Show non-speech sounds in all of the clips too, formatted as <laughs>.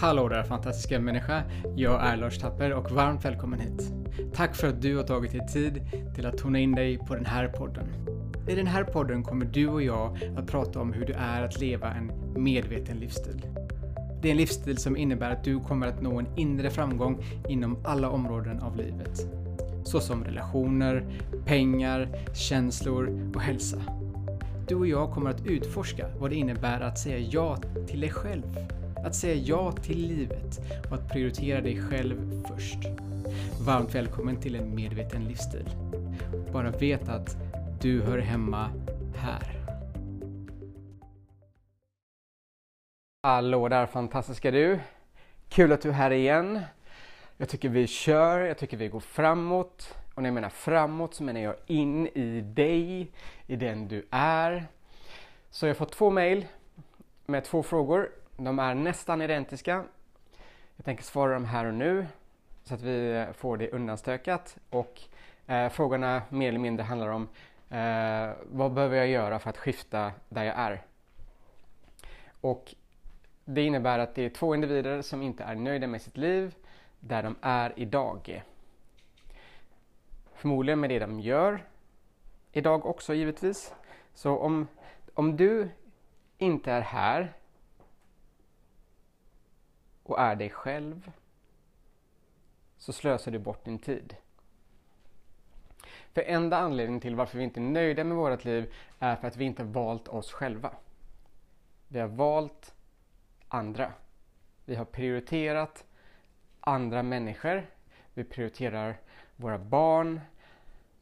Hallå där fantastiska människa! Jag är Lars Tapper och varmt välkommen hit. Tack för att du har tagit dig tid till att tona in dig på den här podden. I den här podden kommer du och jag att prata om hur det är att leva en medveten livsstil. Det är en livsstil som innebär att du kommer att nå en inre framgång inom alla områden av livet. Såsom relationer, pengar, känslor och hälsa. Du och jag kommer att utforska vad det innebär att säga ja till dig själv. Att säga ja till livet och att prioritera dig själv först. Varmt välkommen till en medveten livsstil. Bara vet att du hör hemma här. Hallå där fantastiska du! Kul att du är här igen. Jag tycker vi kör, jag tycker vi går framåt. Och när jag menar framåt så menar jag in i dig, i den du är. Så jag har fått två mejl med två frågor. De är nästan identiska. Jag tänker svara dem här och nu så att vi får det undanstökat. Och eh, frågorna mer eller mindre handlar om eh, vad behöver jag göra för att skifta där jag är? Och det innebär att det är två individer som inte är nöjda med sitt liv där de är idag. Förmodligen med det de gör idag också givetvis. Så om, om du inte är här och är dig själv så slösar du bort din tid. För enda anledningen till varför vi inte är nöjda med vårt liv är för att vi inte valt oss själva. Vi har valt andra. Vi har prioriterat andra människor. Vi prioriterar våra barn,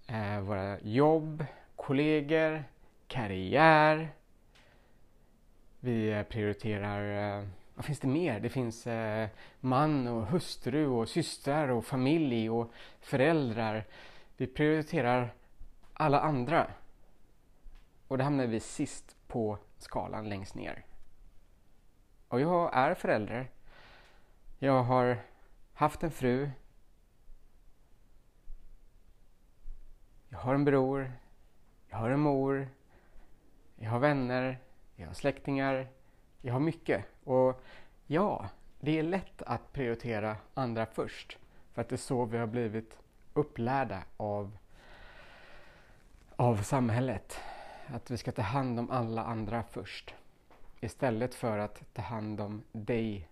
eh, våra jobb, kollegor, karriär. Vi prioriterar, eh, vad finns det mer? Det finns eh, man och hustru och systrar och familj och föräldrar. Vi prioriterar alla andra. Och då hamnar vi sist på skalan längst ner. Och jag är förälder. Jag har haft en fru. Jag har en bror. Jag har en mor. Jag har vänner. Jag har släktingar. Jag har mycket. Och ja, det är lätt att prioritera andra först. För att det är så vi har blivit upplärda av, av samhället. Att vi ska ta hand om alla andra först. Istället för att ta hand om dig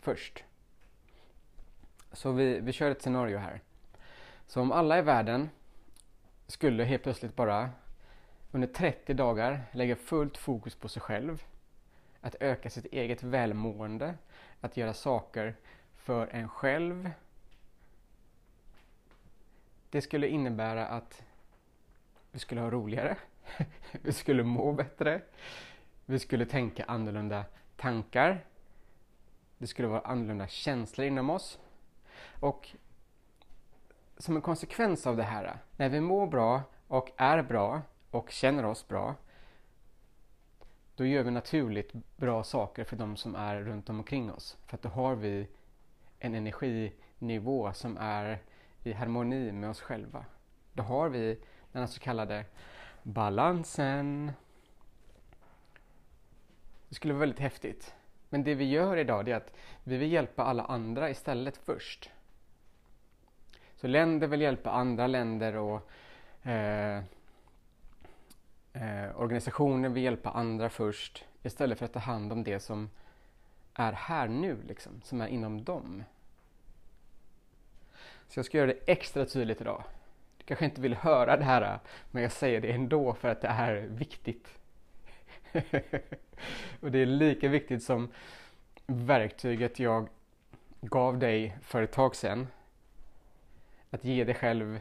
först. Så vi, vi kör ett scenario här. Så om alla i världen skulle helt plötsligt bara under 30 dagar lägga fullt fokus på sig själv, att öka sitt eget välmående, att göra saker för en själv. Det skulle innebära att vi skulle ha roligare, <laughs> vi skulle må bättre, vi skulle tänka annorlunda tankar, det skulle vara annorlunda känslor inom oss. Och som en konsekvens av det här, när vi mår bra och är bra och känner oss bra, då gör vi naturligt bra saker för de som är runt omkring oss. För att då har vi en energinivå som är i harmoni med oss själva. Då har vi den så kallade balansen. Det skulle vara väldigt häftigt. Men det vi gör idag det är att vi vill hjälpa alla andra istället först. Så länder vill hjälpa andra länder och eh, organisationen vill hjälpa andra först istället för att ta hand om det som är här nu, liksom, som är inom dem. Så jag ska göra det extra tydligt idag. Du kanske inte vill höra det här, men jag säger det ändå för att det är viktigt. <laughs> och det är lika viktigt som verktyget jag gav dig för ett tag sedan. Att ge dig själv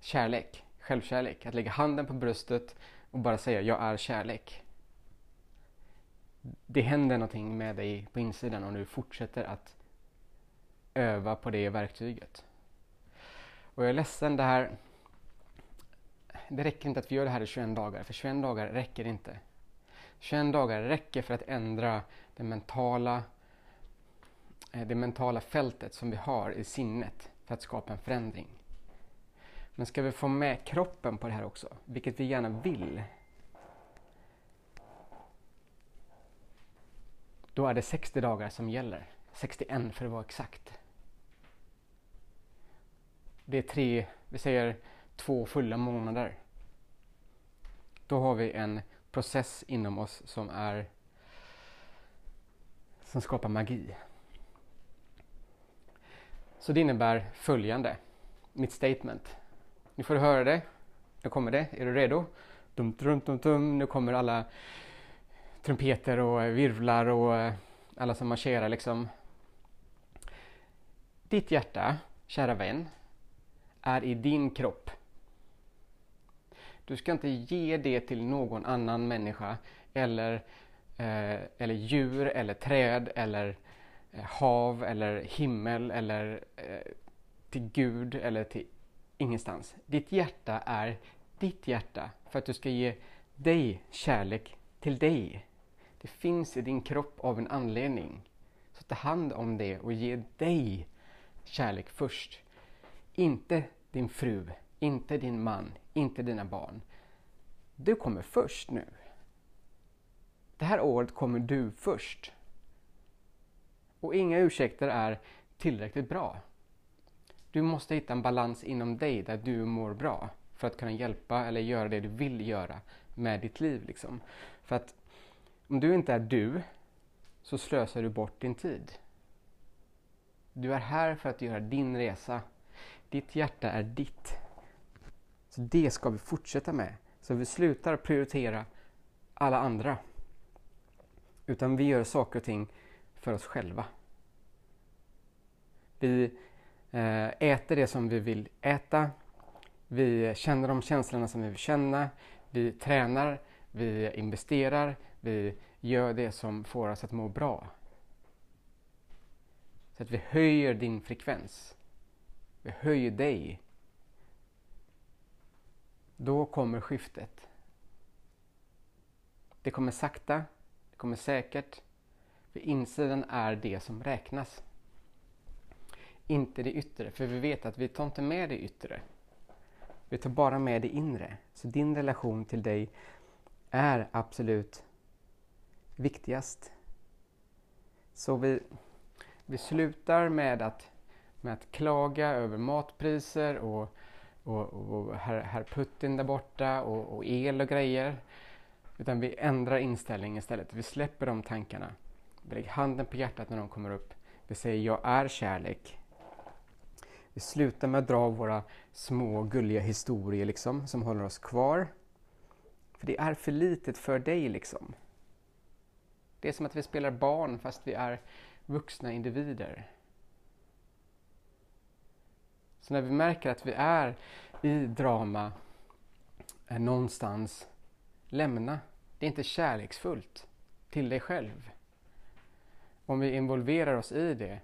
kärlek, självkärlek. Att lägga handen på bröstet och bara säga jag är kärlek. Det händer någonting med dig på insidan och du fortsätter att öva på det verktyget. Och jag är ledsen, det här det räcker inte att vi gör det här i 21 dagar, för 21 dagar räcker inte. 21 dagar räcker för att ändra det mentala, eh, det mentala fältet som vi har i sinnet för att skapa en förändring. Men ska vi få med kroppen på det här också, vilket vi gärna vill, då är det 60 dagar som gäller. 61 för att vara exakt. Det är tre, vi säger två fulla månader. Då har vi en process inom oss som är som skapar magi. Så det innebär följande, mitt statement. Nu får du höra det. Nu kommer det. Är du redo? Dum, dum, dum, dum. Nu kommer alla trumpeter och virvlar och eh, alla som marscherar liksom. Ditt hjärta, kära vän, är i din kropp. Du ska inte ge det till någon annan människa eller, eh, eller djur eller träd eller eh, hav eller himmel eller eh, till Gud eller till ingenstans. Ditt hjärta är ditt hjärta för att du ska ge dig kärlek till dig. Det finns i din kropp av en anledning. Så ta hand om det och ge dig kärlek först. Inte din fru, inte din man, inte dina barn. Du kommer först nu. Det här året kommer du först. Och inga ursäkter är tillräckligt bra. Du måste hitta en balans inom dig där du mår bra för att kunna hjälpa eller göra det du vill göra med ditt liv. Liksom. För att om du inte är du så slösar du bort din tid. Du är här för att göra din resa. Ditt hjärta är ditt. Så det ska vi fortsätta med. Så vi slutar prioritera alla andra. Utan vi gör saker och ting för oss själva. Vi Eh, äter det som vi vill äta. Vi känner de känslorna som vi vill känna. Vi tränar, vi investerar, vi gör det som får oss att må bra. Så att vi höjer din frekvens. Vi höjer dig. Då kommer skiftet. Det kommer sakta, det kommer säkert. För insidan är det som räknas. Inte det yttre, för vi vet att vi tar inte med det yttre. Vi tar bara med det inre. Så din relation till dig är absolut viktigast. Så vi, vi slutar med att, med att klaga över matpriser och, och, och herr, herr Putin där borta och, och el och grejer. Utan vi ändrar inställning istället. Vi släpper de tankarna. Vi lägger handen på hjärtat när de kommer upp. Vi säger jag är kärlek. Vi slutar med att dra våra små gulliga historier liksom, som håller oss kvar. För det är för litet för dig liksom. Det är som att vi spelar barn fast vi är vuxna individer. Så när vi märker att vi är i drama är någonstans, lämna. Det är inte kärleksfullt till dig själv. Om vi involverar oss i det,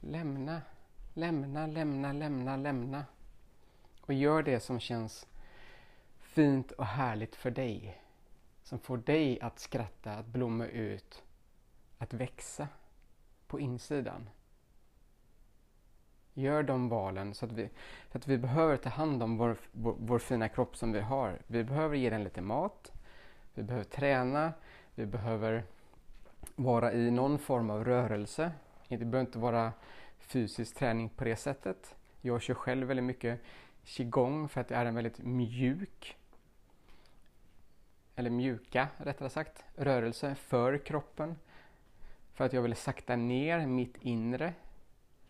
lämna, lämna, lämna, lämna, lämna. Och gör det som känns fint och härligt för dig som får dig att skratta, att blomma ut, att växa på insidan. Gör de valen så att vi, så att vi behöver ta hand om vår, vår, vår fina kropp som vi har. Vi behöver ge den lite mat, vi behöver träna, vi behöver vara i någon form av rörelse. Det behöver inte vara fysisk träning på det sättet. Jag kör själv väldigt mycket qigong för att det är en väldigt mjuk eller mjuka rättare sagt, rörelse för kroppen. För att jag vill sakta ner mitt inre.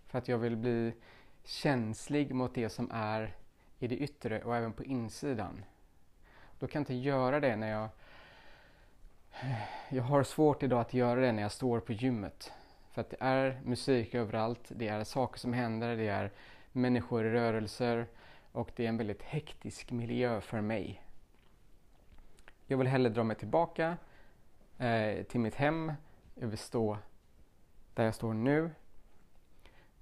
För att jag vill bli känslig mot det som är i det yttre och även på insidan. Då kan jag inte göra det när jag... Jag har svårt idag att göra det när jag står på gymmet. För att det är musik överallt, det är saker som händer, det är människor i rörelser och det är en väldigt hektisk miljö för mig. Jag vill hellre dra mig tillbaka eh, till mitt hem. Jag vill stå där jag står nu.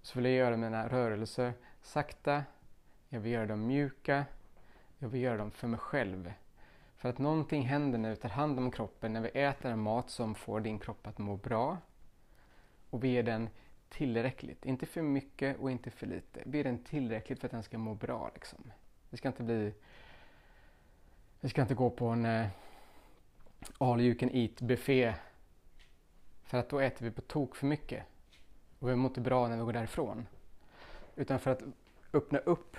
Så vill jag göra mina rörelser sakta. Jag vill göra dem mjuka. Jag vill göra dem för mig själv. För att någonting händer när vi tar hand om kroppen, när vi äter en mat som får din kropp att må bra. Och be den tillräckligt. Inte för mycket och inte för lite. Be den tillräckligt för att den ska må bra. Liksom. Det ska inte bli vi ska inte gå på en eh, uh, all you can eat buffé för att då äter vi på tok för mycket och vi mår inte bra när vi går därifrån. Utan för att öppna upp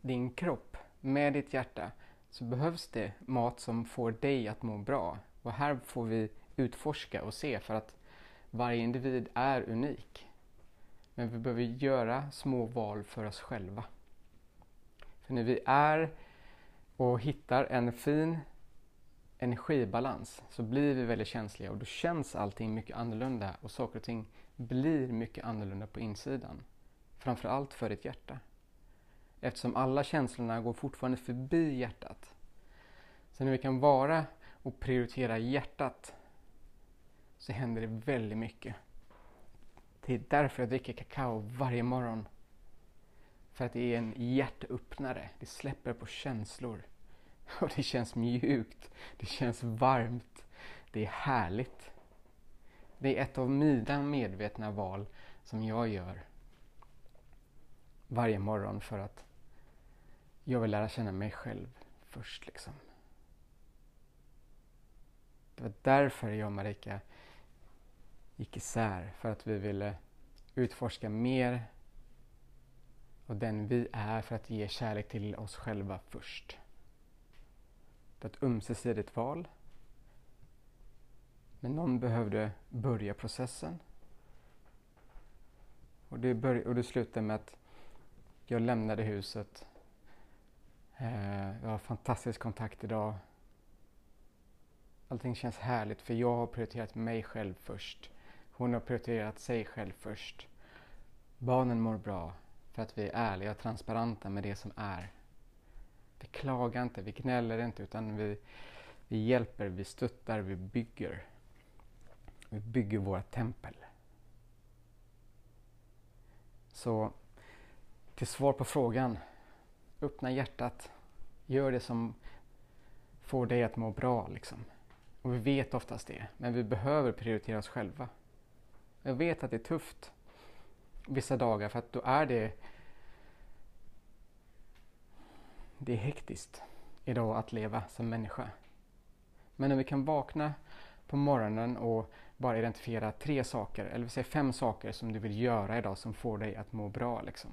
din kropp med ditt hjärta så behövs det mat som får dig att må bra. Och här får vi utforska och se för att varje individ är unik. Men vi behöver göra små val för oss själva. För när vi är och hittar en fin energibalans så blir vi väldigt känsliga och då känns allting mycket annorlunda och saker och ting blir mycket annorlunda på insidan. Framförallt för ditt hjärta. Eftersom alla känslorna går fortfarande förbi hjärtat. Så när vi kan vara och prioritera hjärtat så händer det väldigt mycket. Det är därför jag dricker kakao varje morgon. För att det är en hjärtöppnare. Det släpper på känslor. <laughs> Och det känns mjukt. Det känns varmt. Det är härligt. Det är ett av mina medvetna val som jag gör varje morgon för att jag vill lära känna mig själv först. Liksom. Det var därför jag och Marika gick isär. För att vi ville utforska mer och den vi är för att ge kärlek till oss själva först. Det är ett ömsesidigt val. Men någon behövde börja processen. Och det, började, och det slutade med att jag lämnade huset. Eh, jag har fantastisk kontakt idag. Allting känns härligt för jag har prioriterat mig själv först. Hon har prioriterat sig själv först. Barnen mår bra för att vi är ärliga och transparenta med det som är. Vi klagar inte, vi gnäller inte utan vi, vi hjälper, vi stöttar, vi bygger. Vi bygger våra tempel. Så till svar på frågan, öppna hjärtat. Gör det som får dig att må bra. Liksom. Och vi vet oftast det, men vi behöver prioritera oss själva. Jag vet att det är tufft vissa dagar för att då är det det är hektiskt idag att leva som människa. Men om vi kan vakna på morgonen och bara identifiera tre saker, eller vi säger fem saker som du vill göra idag som får dig att må bra. Liksom.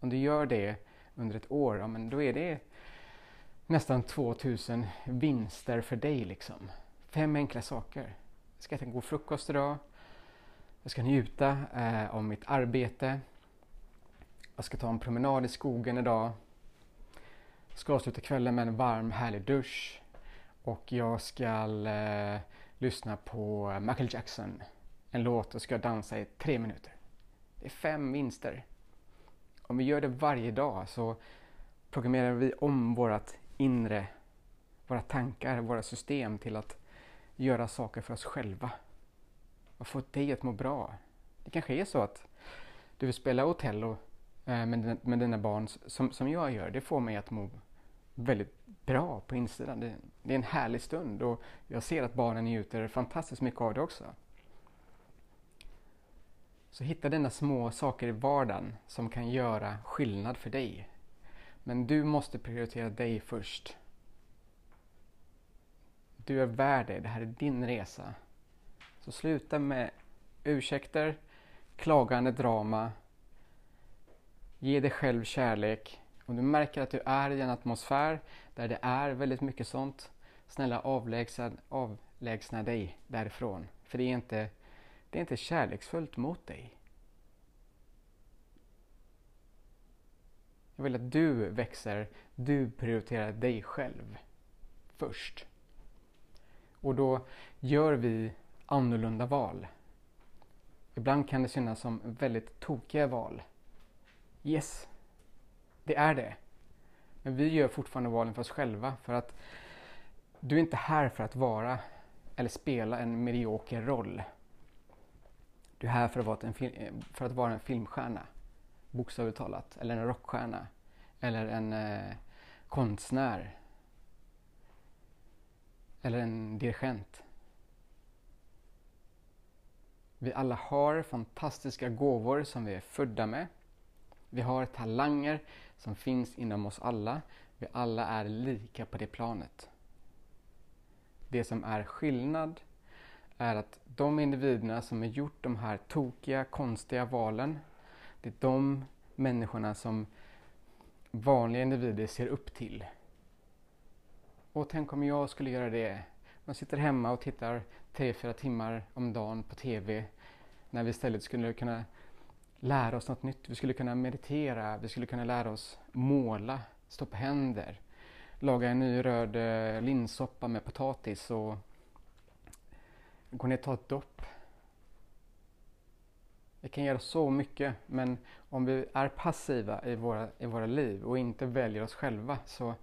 Om du gör det under ett år, ja, men då är det nästan 2000 vinster för dig. Liksom. Fem enkla saker. Jag ska äta en god frukost idag. Jag ska njuta eh, av mitt arbete. Jag ska ta en promenad i skogen idag. Jag ska avsluta kvällen med en varm härlig dusch. Och jag ska eh, lyssna på Michael Jackson. En låt och ska dansa i tre minuter. Det är fem vinster. Om vi gör det varje dag så programmerar vi om vårt inre, våra tankar, våra system till att göra saker för oss själva och få dig att må bra. Det kanske är så att du vill spela Otello eh, med, med dina barn som, som jag gör. Det får mig att må väldigt bra på insidan. Det, det, är en härlig stund och jag ser att barnen njuter fantastiskt mycket av det också. Så hitta dina små saker i vardagen som kan göra skillnad för dig. Men du måste prioritera dig först. Du är värd det. Det här är din resa. Så sluta med ursäkter, klagande drama. Ge dig själv kärlek. Om du märker att du är i en atmosfär där det är väldigt mycket sånt, snälla avlägsna, avlägsna dig därifrån. För det är, inte, det är inte kärleksfullt mot dig. Jag vill att du växer, du prioriterar dig själv först. Och då gör vi annorlunda val. Ibland kan det synas som väldigt tokiga val. Yes, det är det. Men vi gör fortfarande valen för oss själva för att du är inte här för att vara eller spela en medioker roll. Du är här för att vara en, för att vara en filmstjärna, bokstavligt talat, eller en rockstjärna, eller en eh, konstnär, eller en dirigent. Vi alla har fantastiska gåvor som vi är födda med. Vi har talanger som finns inom oss alla. Vi alla är lika på det planet. Det som är skillnad är att de individerna som har gjort de här tokiga, konstiga valen, det är de människorna som vanliga individer ser upp till. Och tänk om jag skulle göra det. Man sitter hemma och tittar tre, fyra timmar om dagen på TV när vi istället skulle kunna lära oss något nytt. Vi skulle kunna meditera, vi skulle kunna lära oss måla, stå på händer, laga en ny röd eh, linssoppa med potatis och gå ner och ta ett dopp. Vi kan göra så mycket men om vi är passiva i våra, i våra liv och inte väljer oss själva så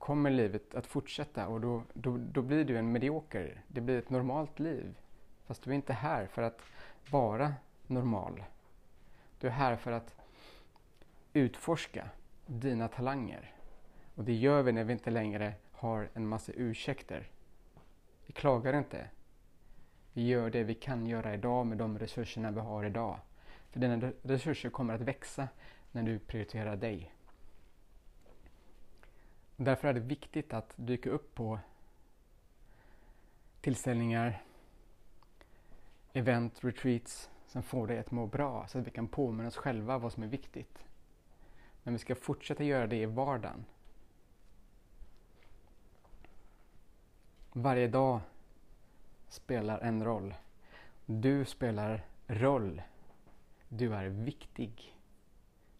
kommer livet att fortsätta och då, då, då blir du en medioker. Det blir ett normalt liv. Fast du är inte här för att vara normal. Du är här för att utforska dina talanger. Och det gör vi när vi inte längre har en massa ursäkter. Vi klagar inte. Vi gör det vi kan göra idag med de resurserna vi har idag. För dina resurser kommer att växa när du prioriterar dig. Därför är det viktigt att dyka upp på tillställningar, event, retreats som får dig att må bra så att vi kan påminna oss själva vad som är viktigt. Men vi ska fortsätta göra det i vardagen. Varje dag spelar en roll. Du spelar roll. Du är viktig.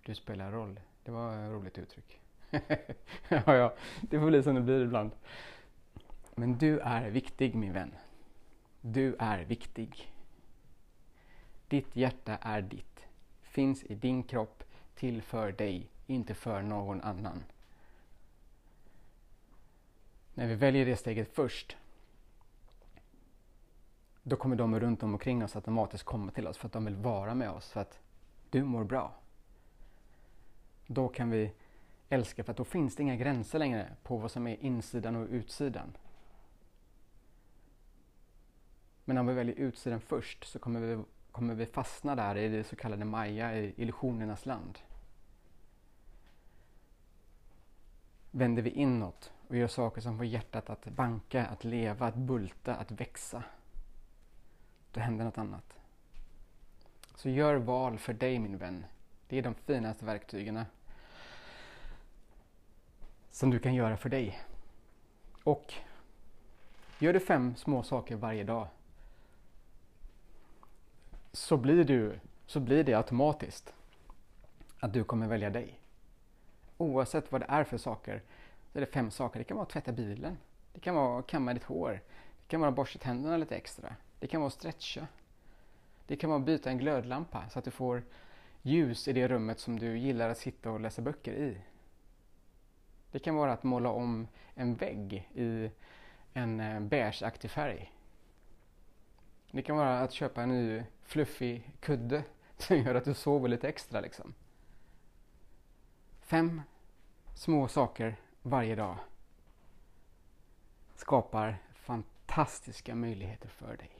Du spelar roll. Det var ett roligt uttryck. <laughs> ja, ja, det får bli som det blir ibland. Men du är viktig min vän. Du är viktig. Ditt hjärta är ditt. Finns i din kropp, till för dig, inte för någon annan. När vi väljer det steget först då kommer de runt omkring oss automatiskt komma till oss för att de vill vara med oss för att du mår bra. Då kan vi älska för att då finns det inga gränser längre på vad som är insidan och utsidan. Men om vi väljer utsidan först så kommer vi, kommer vi fastna där i det så kallade Maya, i illusionernas land. Vänder vi inåt och gör saker som får hjärtat att banka, att leva, att bulta, att växa då händer något annat. Så gör val för dig min vän. Det är de finaste verktygen som du kan göra för dig. Och gör du fem små saker varje dag så blir, du, så blir det automatiskt att du kommer välja dig. Oavsett vad det är för saker så är det fem saker. Det kan vara att tvätta bilen. Det kan vara att kamma ditt hår. Det kan vara att borsta tänderna lite extra. Det kan vara att stretcha. Det kan vara att byta en glödlampa så att du får ljus i det rummet som du gillar att sitta och läsa böcker i. Det kan vara att måla om en vägg i en eh, beigeaktig färg. Det kan vara att köpa en ny fluffig kudde <laughs> som gör att du sover lite extra. Liksom. Fem små saker varje dag skapar fantastiska möjligheter för dig.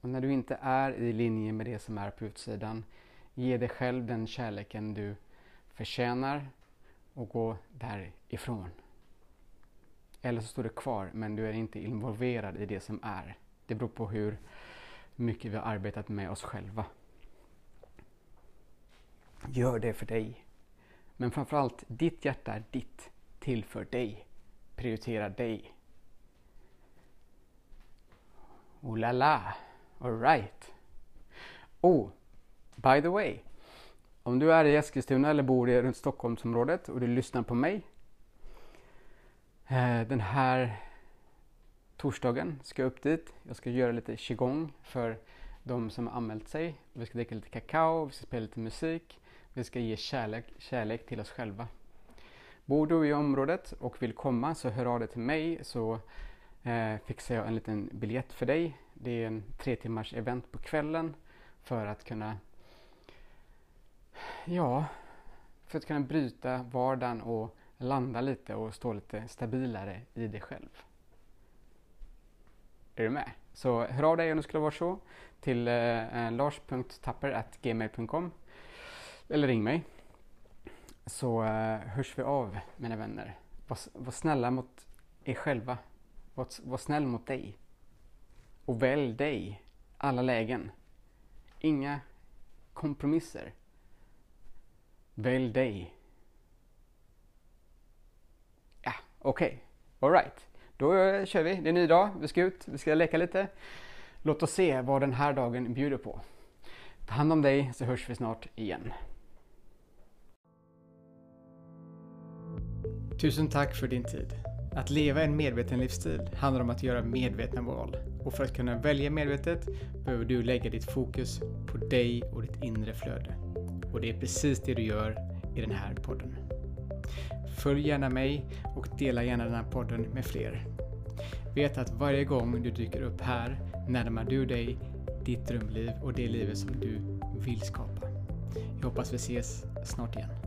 Och när du inte är i linje med det som är på utsidan, ge dig själv den kärleken du förtjänar och gå därifrån. Eller så står du kvar men du är inte involverad i det som är. Det beror på hur mycket vi har arbetat med oss själva. Gör det för dig. Men framförallt, ditt hjärta är ditt, till för dig. Prioritera dig. Oh la la! Alright. Oh, by the way. Om du är i Eskilstuna eller bor i runt Stockholmsområdet och du lyssnar på mig. Eh, den här torsdagen ska jag upp dit. Jag ska göra lite qigong för de som har anmält sig. Vi ska dricka lite kakao, vi ska spela lite musik. Vi ska ge kärlek, kärlek till oss själva. Bor du i området och vill komma så hör av dig till mig så eh, fixar jag en liten biljett för dig. Det är en tre timmars event på kvällen för att kunna ja, för att kunna bryta vardagen och landa lite och stå lite stabilare i dig själv. Är du med? Så hör av dig om det skulle vara så till eh, eh lars.tapper.gmail.com eller ring mig så eh, hörs vi av mina vänner. Var, var snälla mot er själva Var, var snäll mot dig. Och välj dig alla lägen. Inga kompromisser. Välj dig. Ja, okej. Okay. Alright. Då eh, kör vi. Det är en ny dag. Vi ska ut. Vi ska leka lite. Låt oss se vad den här dagen bjuder på. Ta hand om dig så hörs vi snart igen. Tusen tack för din tid. Att leva en medveten livsstil handlar om att göra medvetna val. Och för att kunna välja medvetet behöver du lägga ditt fokus på dig och ditt inre flöde. Och det är precis det du gör i den här podden. Följ gärna mig och dela gärna den här podden med fler. Vet att varje gång du dyker upp här närmar du dig ditt drömliv och det livet som du vill skapa. Jag hoppas vi ses snart igen.